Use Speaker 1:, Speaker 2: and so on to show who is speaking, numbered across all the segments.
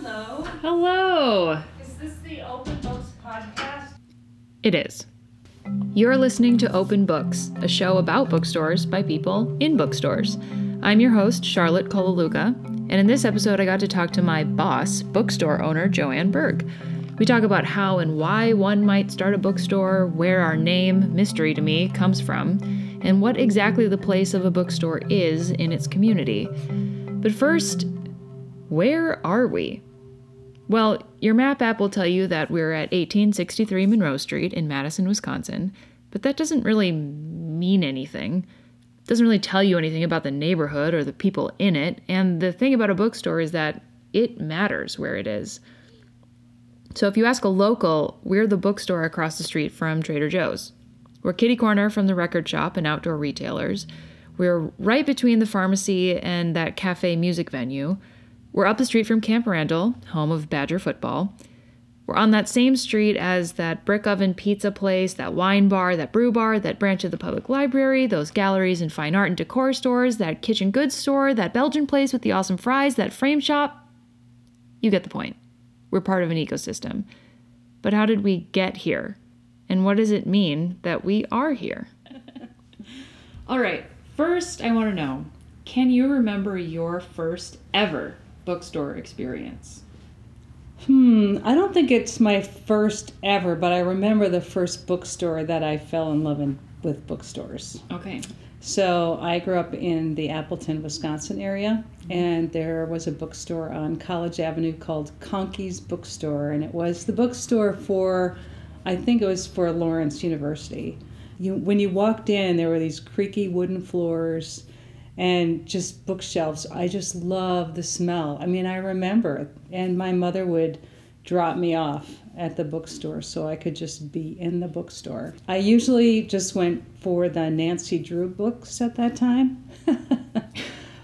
Speaker 1: Hello.
Speaker 2: Hello.
Speaker 1: Is this the Open Books podcast?
Speaker 2: It is. You're listening to Open Books, a show about bookstores by people in bookstores. I'm your host, Charlotte Kolaluga, and in this episode, I got to talk to my boss, bookstore owner Joanne Berg. We talk about how and why one might start a bookstore, where our name, mystery to me, comes from, and what exactly the place of a bookstore is in its community. But first, where are we? Well, your map app will tell you that we're at 1863 Monroe Street in Madison, Wisconsin, but that doesn't really mean anything. It doesn't really tell you anything about the neighborhood or the people in it, and the thing about a bookstore is that it matters where it is. So if you ask a local, we're the bookstore across the street from Trader Joe's. We're kitty corner from the record shop and outdoor retailers. We're right between the pharmacy and that cafe music venue. We're up the street from Camp Randall, home of Badger football. We're on that same street as that brick oven pizza place, that wine bar, that brew bar, that branch of the public library, those galleries and fine art and decor stores, that kitchen goods store, that Belgian place with the awesome fries, that frame shop. You get the point. We're part of an ecosystem. But how did we get here? And what does it mean that we are here? All right, first, I want to know can you remember your first ever bookstore experience?
Speaker 3: Hmm, I don't think it's my first ever, but I remember the first bookstore that I fell in love in, with bookstores.
Speaker 2: Okay.
Speaker 3: So I grew up in the Appleton, Wisconsin area, and there was a bookstore on College Avenue called Conkey's Bookstore, and it was the bookstore for, I think it was for Lawrence University. You, when you walked in, there were these creaky wooden floors and just bookshelves. I just love the smell. I mean, I remember, and my mother would drop me off at the bookstore so I could just be in the bookstore. I usually just went for the Nancy Drew books at that time.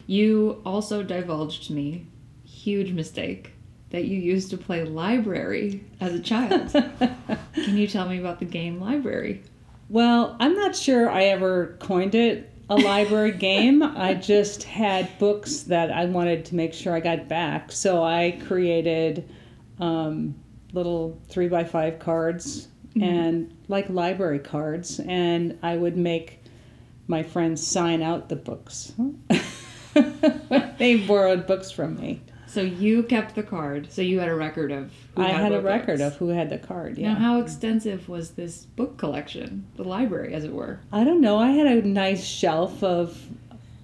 Speaker 2: You also divulged to me, huge mistake, that you used to play library as a child. Can you tell me about the game library?
Speaker 3: well, I'm not sure I ever coined it a library game. I just had books that I wanted to make sure I got back. So I created um, little three by five cards and like library cards, and I would make my friends sign out the books. they borrowed books from me.
Speaker 2: So you kept the card. So you had a record of. who
Speaker 3: I had a record of who had the card. Yeah.
Speaker 2: Now, how extensive was this book collection, the library, as it were?
Speaker 3: I don't know. I had a nice shelf of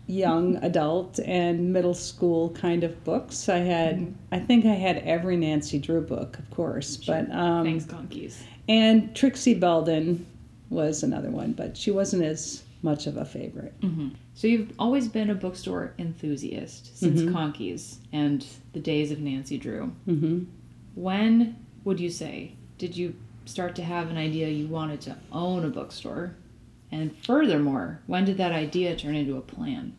Speaker 3: young adult and middle school kind of books. I had, I think I had every Nancy Drew book, of course, but um,
Speaker 2: Thanks, Conkeys.
Speaker 3: and Trixie Belden was another one, but she wasn't as much of a favorite.
Speaker 2: So you've always been a bookstore enthusiast since
Speaker 3: Mhm.
Speaker 2: Conkeys and the days of Nancy Drew.
Speaker 3: hmm
Speaker 2: When would you say did you start to have an idea you wanted to own a bookstore? And furthermore, when did that idea turn into a plan?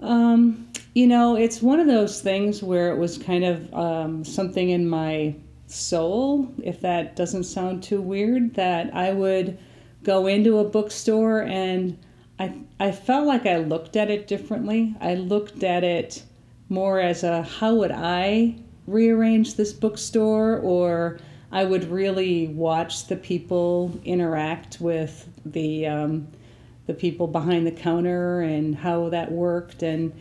Speaker 3: Um, you know, it's one of those things where it was kind of um, something in my soul, if that doesn't sound too weird, that I would go into a bookstore and I, I felt like I looked at it differently. I looked at it more as a how would I rearrange this bookstore? Or I would really watch the people interact with the um, the people behind the counter and how that worked. And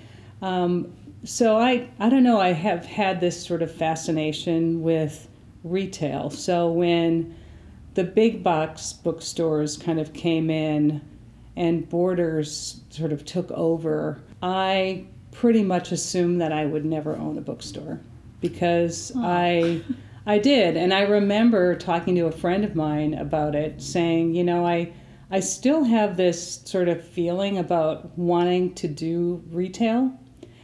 Speaker 3: um, so I I don't know I have had this sort of fascination with retail. So when the big box bookstores kind of came in and Borders sort of took over I pretty much assumed that I would never own a bookstore because I I did and I remember talking to a friend of mine about it saying you know I I still have this sort of feeling about wanting to do retail.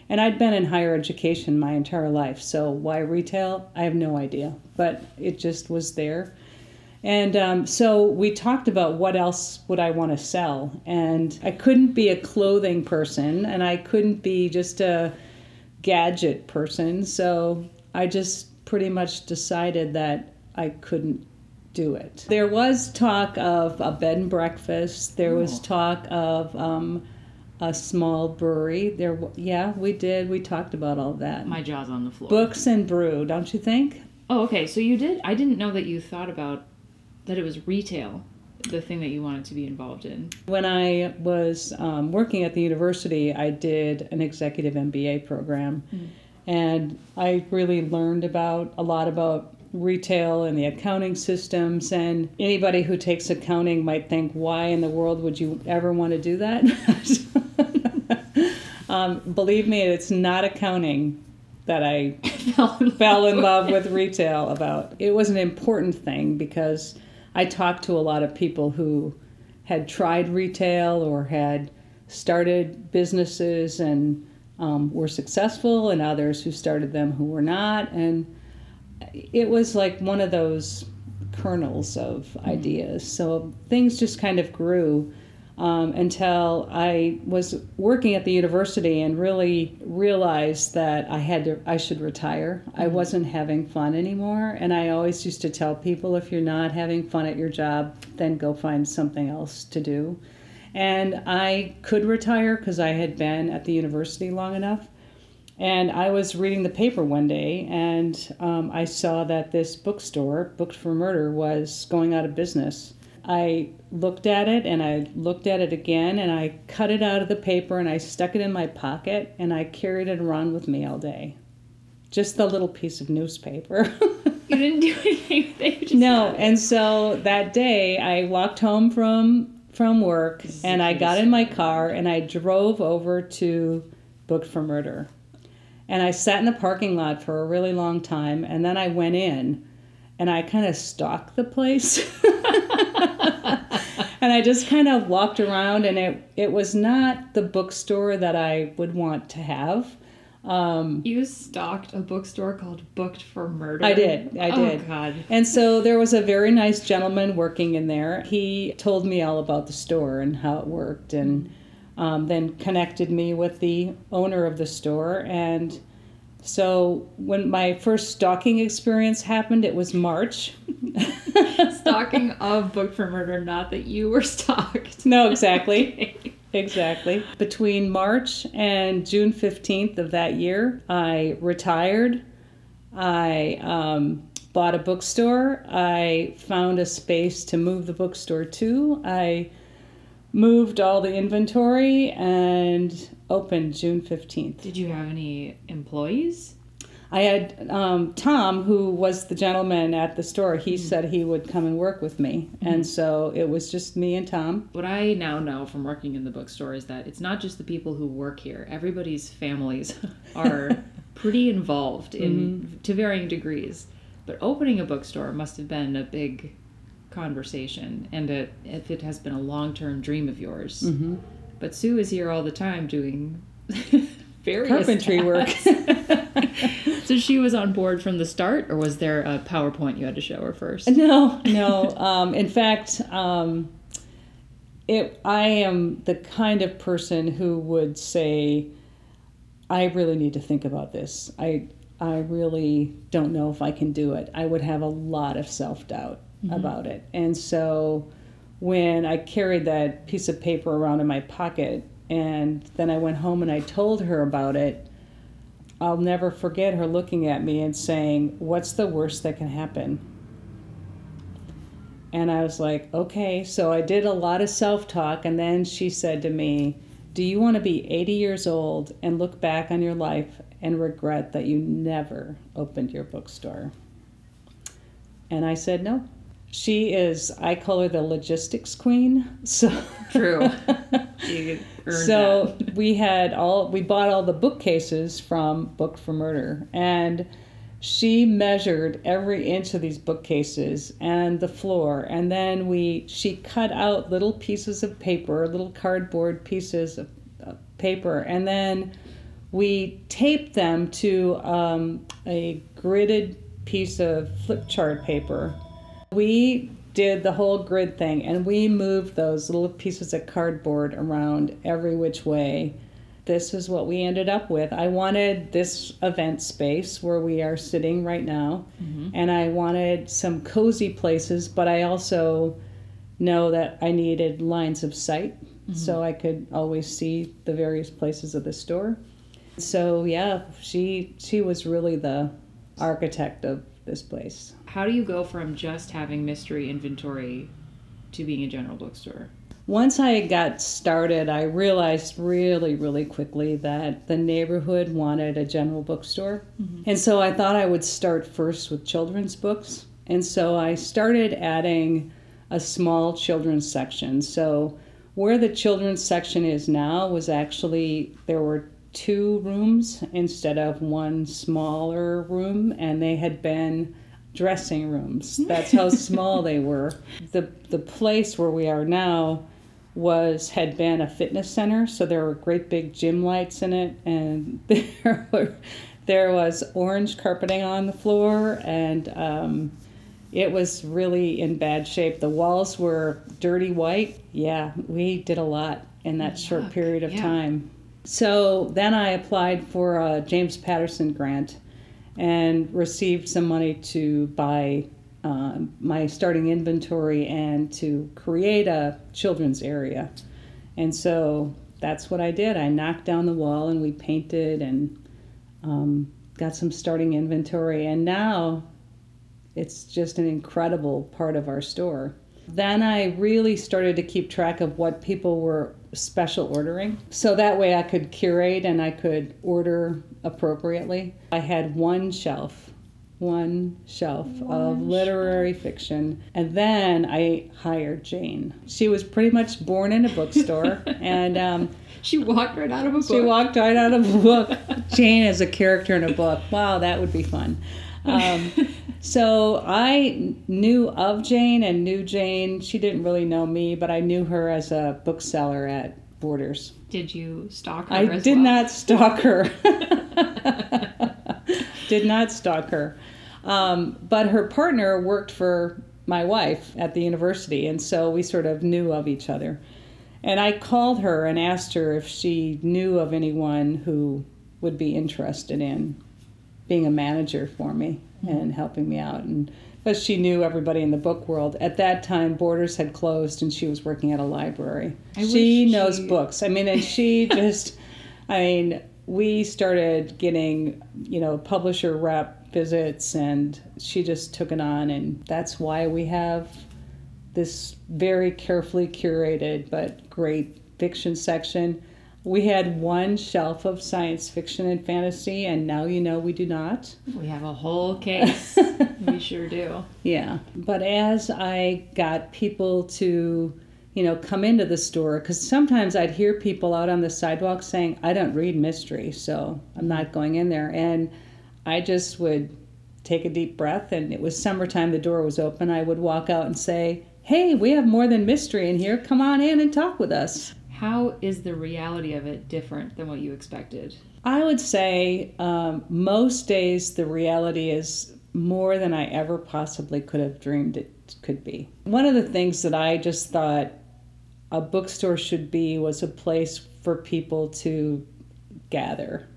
Speaker 3: And I'd been in higher education my entire life, so why retail? I have no idea, but it just was there. And um, so we talked about what else would I want to sell. And I couldn't be a clothing person, and I couldn't be just a gadget person. So I just pretty much decided that I couldn't do it. There was talk of a bed and breakfast. There was
Speaker 2: Oh.
Speaker 3: talk of um, a small brewery. There, yeah, we did. We talked about all that.
Speaker 2: My jaw's on the floor.
Speaker 3: Books and brew, don't you think?
Speaker 2: Oh, okay. So you did. I didn't know that you thought about that it was retail, the thing that you wanted to be involved in.
Speaker 3: When I was um, working at the university, I did an executive MBA program, and I really learned about a lot about retail and the accounting systems. And anybody who takes accounting might think, why in the world would you ever want to do that? um, believe me, it's not accounting that I fell in love with retail about. It was an important thing because I talked to a lot of people who had tried retail or had started businesses and um, were successful, and others who started them who were not. And it was like one of those kernels of ideas. So things just kind of grew um, until I was working at the university and really realized that I had to I should retire. I wasn't having fun anymore, and I always used to tell people if you're not having fun at your job, then go find something else to do. And I could retire because I had been at the university long enough. And I was reading the paper one day, and um, I saw that this bookstore, Booked for Murder, was going out of business. I looked at it and I looked at it again, and I cut it out of the paper and I stuck it in my pocket, and I carried it around with me all day. Just the little piece of newspaper.
Speaker 2: You didn't do anything.
Speaker 3: no, and so that day I walked home from from work and I got in my car and I drove over to Booked for Murder. And I sat in the parking lot for a really long time and then I went in and I kind of stalked the place. and I just kind of walked around and it it was not the bookstore that I would want to have. Um,
Speaker 2: You stalked a bookstore called Booked for Murder.
Speaker 3: I did. I did.
Speaker 2: Oh God.
Speaker 3: And so there was a very nice gentleman working in there. He told me all about the store and how it worked, and um, then connected me with the owner of the store. And so when my first stalking experience happened, it was March.
Speaker 2: Stalking of Book for Murder, not that you were stalked.
Speaker 3: No, exactly. Exactly. Between March and June 15th of that year, I retired. I um, bought a bookstore. I found a space to move the bookstore to. I moved all the inventory and opened June 15th.
Speaker 2: Did you have any employees?
Speaker 3: I had um, Tom, who was the gentleman at the store, he mm-hmm. said he would come and work with me. Mm-hmm. And so it was just me and Tom.
Speaker 2: What I now know from working in the bookstore is that it's not just the people who work here. Everybody's families are pretty involved in mm-hmm. to varying degrees. But opening a bookstore must have been a big conversation, and a, if it has been a long-term dream of yours.
Speaker 3: Mm-hmm.
Speaker 2: But Sue is here all the time doing various
Speaker 3: Carpentry work.
Speaker 2: so she was on board from the start, or was there a PowerPoint you had to show her first?
Speaker 3: No, no. Um, in fact, um, it, I am the kind of person who would say, I really need to think about this. I, I really don't know if I can do it. I would have a lot of self doubt Mm-hmm. about it. And so when I carried that piece of paper around in my pocket and then I went home and I told her about it, I'll never forget her looking at me and saying, What's the worst that can happen? And I was like, okay. So I did a lot of self talk. And then she said to me, Do you want to be 80 years old and look back on your life and regret that you never opened your bookstore? And I said, No. She is, I call her the logistics queen. So.
Speaker 2: True.
Speaker 3: So we had all we bought all the bookcases from Book for Murder, and she measured every inch of these bookcases and the floor, and then we she cut out little pieces of paper, little cardboard pieces of, of paper, and then we taped them to um, a gridded piece of flip chart paper. We did the whole grid thing and we moved those little pieces of cardboard around every which way. This is what we ended up with. I wanted this event space where we are sitting right now, mm-hmm. and I wanted some cozy places, but I also know that I needed lines of sight mm-hmm. so I could always see the various places of the store. So yeah, she she was really the architect of this place.
Speaker 2: How do you go from just having mystery inventory to being a general bookstore?
Speaker 3: Once I got started, I realized really, really quickly that the neighborhood wanted a general bookstore. Mm-hmm. And so I thought I would start first with children's books. And so I started adding a small children's section. So where the children's section is now was actually there were two rooms instead of one smaller room, and they had been dressing rooms. That's how small they were. The the place where we are now was had been a fitness center, so there were great big gym lights in it, and there were there was orange carpeting on the floor, and um, it was really in bad shape. The walls were dirty white. Yeah, we did a lot in that short period of
Speaker 2: yeah.
Speaker 3: time. So then I applied for a James Patterson grant and received some money to buy uh, my starting inventory and to create a children's area. And so that's what I did. I knocked down the wall and we painted and um, got some starting inventory. And now it's just an incredible part of our store. Then I really started to keep track of what people were special ordering. So that way I could curate and I could order appropriately. I had one shelf, one shelf of literary fiction. And then I hired Jane. She was pretty much born in a bookstore. and um,
Speaker 2: She walked right out of a book.
Speaker 3: she walked right out of a book. Jane is a character in a book. Wow, that would be fun. Um, so I knew of Jane and knew Jane. She didn't really know me, but I knew her as a bookseller at Borders.
Speaker 2: Did you stalk her?
Speaker 3: I did
Speaker 2: well?
Speaker 3: not stalk her. did not stalk her. Um, but her partner worked for my wife at the university, and so we sort of knew of each other. And I called her and asked her if she knew of anyone who would be interested in being a manager for me and helping me out. And but she knew everybody in the book world. At that time, Borders had closed, and she was working at a library.
Speaker 2: I
Speaker 3: she knows
Speaker 2: she-
Speaker 3: books. I mean, and she just, I mean, we started getting, you know, publisher rep visits, and she just took it on, and that's why we have this very carefully curated but great fiction section. We had one shelf of science fiction and fantasy, and now you know we do not.
Speaker 2: We have a whole case. we sure do.
Speaker 3: Yeah. But as I got people to, you know, come into the store, because sometimes I'd hear people out on the sidewalk saying, I don't read mystery, so I'm not going in there. And I just would take a deep breath, and it was summertime, the door was open. I would walk out and say, Hey, we have more than mystery in here. Come on in and talk with us.
Speaker 2: How is the reality of it different than what you expected?
Speaker 3: I would say um, most days the reality is more than I ever possibly could have dreamed it could be. One of the things that I just thought a bookstore should be was a place for people to gather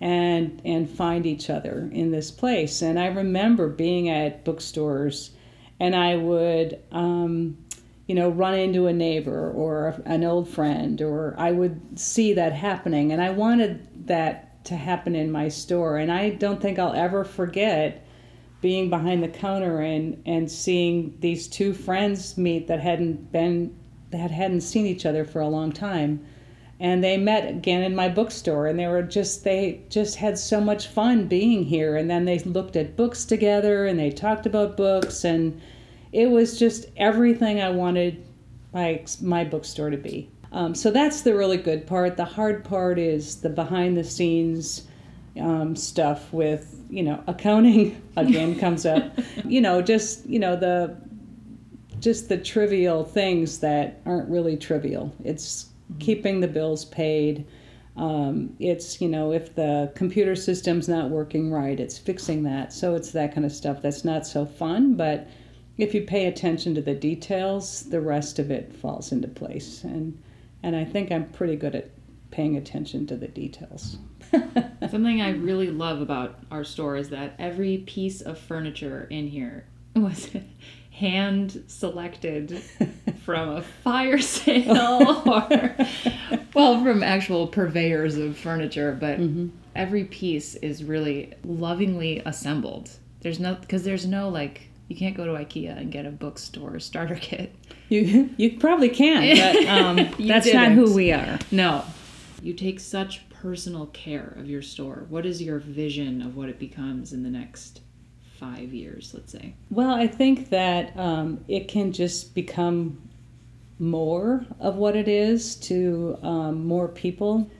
Speaker 3: and and find each other in this place. And I remember being at bookstores, and I would. Um, you know, run into a neighbor or an old friend, or I would see that happening. And I wanted that to happen in my store. And I don't think I'll ever forget being behind the counter and, and seeing these two friends meet that hadn't been, that hadn't seen each other for a long time. And they met again in my bookstore and they were just, they just had so much fun being here. And then they looked at books together and they talked about books and, it was just everything I wanted my my bookstore to be. Um, so that's the really good part. The hard part is the behind the scenes um, stuff with you know accounting again comes up. You know just you know the just the trivial things that aren't really trivial. It's keeping the bills paid. Um, it's you know if the computer system's not working right, it's fixing that. So it's that kind of stuff that's not so fun, but if you pay attention to the details, the rest of it falls into place. And and I think I'm pretty good at paying attention to the details.
Speaker 2: Something I really love about our store is that every piece of furniture in here was hand selected from a fire sale or, well, from actual purveyors of furniture, but mm-hmm. every piece is really lovingly assembled. There's no, because there's no like, you can't go to IKEA and get a bookstore starter kit.
Speaker 3: You you probably can, but um, that's not
Speaker 2: didn't.
Speaker 3: who we are.
Speaker 2: No. You take such personal care of your store. What is your vision of what it becomes in the next five years, let's say?
Speaker 3: Well, I think that um, it can just become more of what it is to um, more people.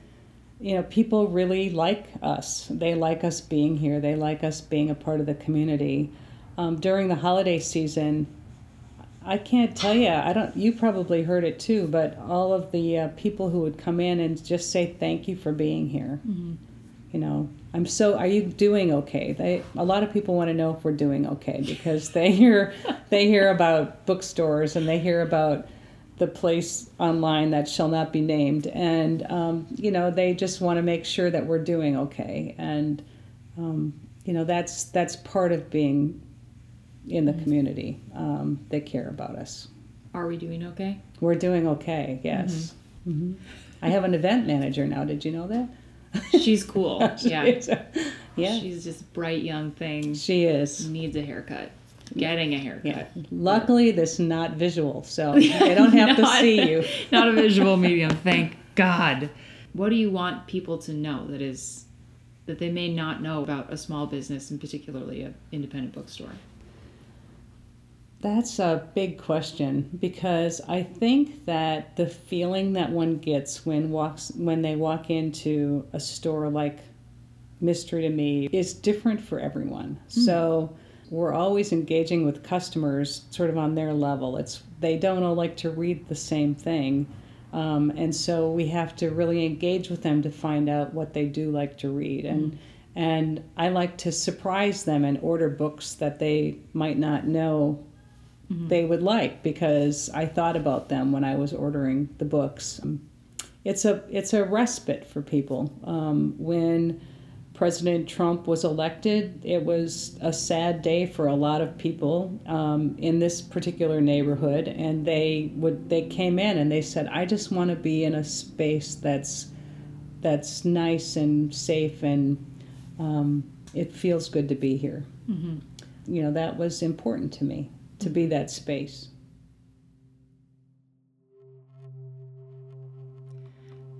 Speaker 3: You know, people really like us. They like us being here. They like us being a part of the community. Um, during the holiday season, I can't tell you. I don't. You probably heard it too, but all of the uh, people who would come in and just say thank you for being here. You know, I'm so. Are you doing okay? They. A lot of people want to know if we're doing okay because they hear they hear about bookstores and they hear about the place online that shall not be named, and um, you know they just want to make sure that we're doing okay, and um, you know that's that's part of being in the community. Um, they care about us.
Speaker 2: Are we doing okay?
Speaker 3: We're doing okay. Yes. hmm I have an event manager now. Did you know that?
Speaker 2: She's cool. yeah.
Speaker 3: yeah.
Speaker 2: She's just bright young thing.
Speaker 3: She is.
Speaker 2: Needs a haircut. Getting a haircut.
Speaker 3: Yeah. Luckily, this is not visual, so I don't have to see you.
Speaker 2: Not a visual medium, thank God. What do you want people to know that is that they may not know about a small business and particularly an independent bookstore?
Speaker 3: That's a big question because I think that the feeling that one gets when walks when they walk into a store like Mystery to Me is different for everyone. So we're always engaging with customers sort of on their level. It's they don't all like to read the same thing. Um, and so we have to really engage with them to find out what they do like to read and and I like to surprise them and order books that they might not know they would like because I thought about them when I was ordering the books. Um, It's a it's a respite for people. Um, when President Trump was elected, it was a sad day for a lot of people um, in this particular neighborhood, and they would they came in and they said, "I just want to be in a space that's that's nice and safe, and um, it feels good to be here." You know, that was important to me to be that space.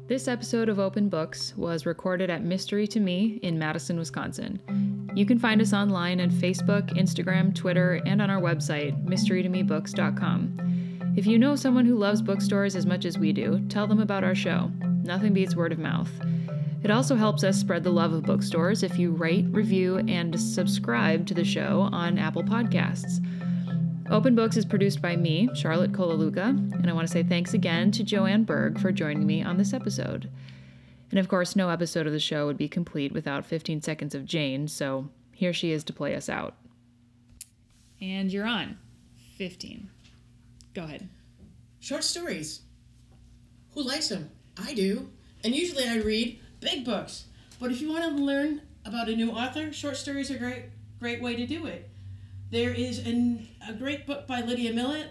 Speaker 2: This episode of Open Books was recorded at Mystery to Me in Madison, Wisconsin. You can find us online on Facebook, Instagram, Twitter, and on our website, mysterytomebooks.com. If you know someone who loves bookstores as much as we do, tell them about our show. Nothing beats word of mouth. It also helps us spread the love of bookstores if you rate, review, and subscribe to the show on Apple Podcasts. Open Books is produced by me, Charlotte Kolaluka, and I want to say thanks again to Joanne Berg for joining me on this episode. And of course, no episode of the show would be complete without 15 seconds of Jane, so here she is to play us out. And you're on. 15. Go ahead.
Speaker 4: Short stories. Who likes them? I do. And usually I read big books. But if you want to learn about a new author, short stories are a great, great way to do it. There is an, a great book by Lydia Millet,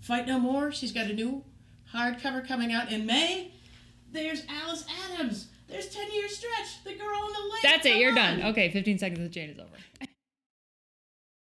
Speaker 4: Fight No More. She's got a new hardcover coming out in May. There's Alice Adams. There's 10 Year Stretch, The Girl in the Lake.
Speaker 2: That's it, you're
Speaker 4: Come
Speaker 2: done. Okay, 15 seconds of Jane is over.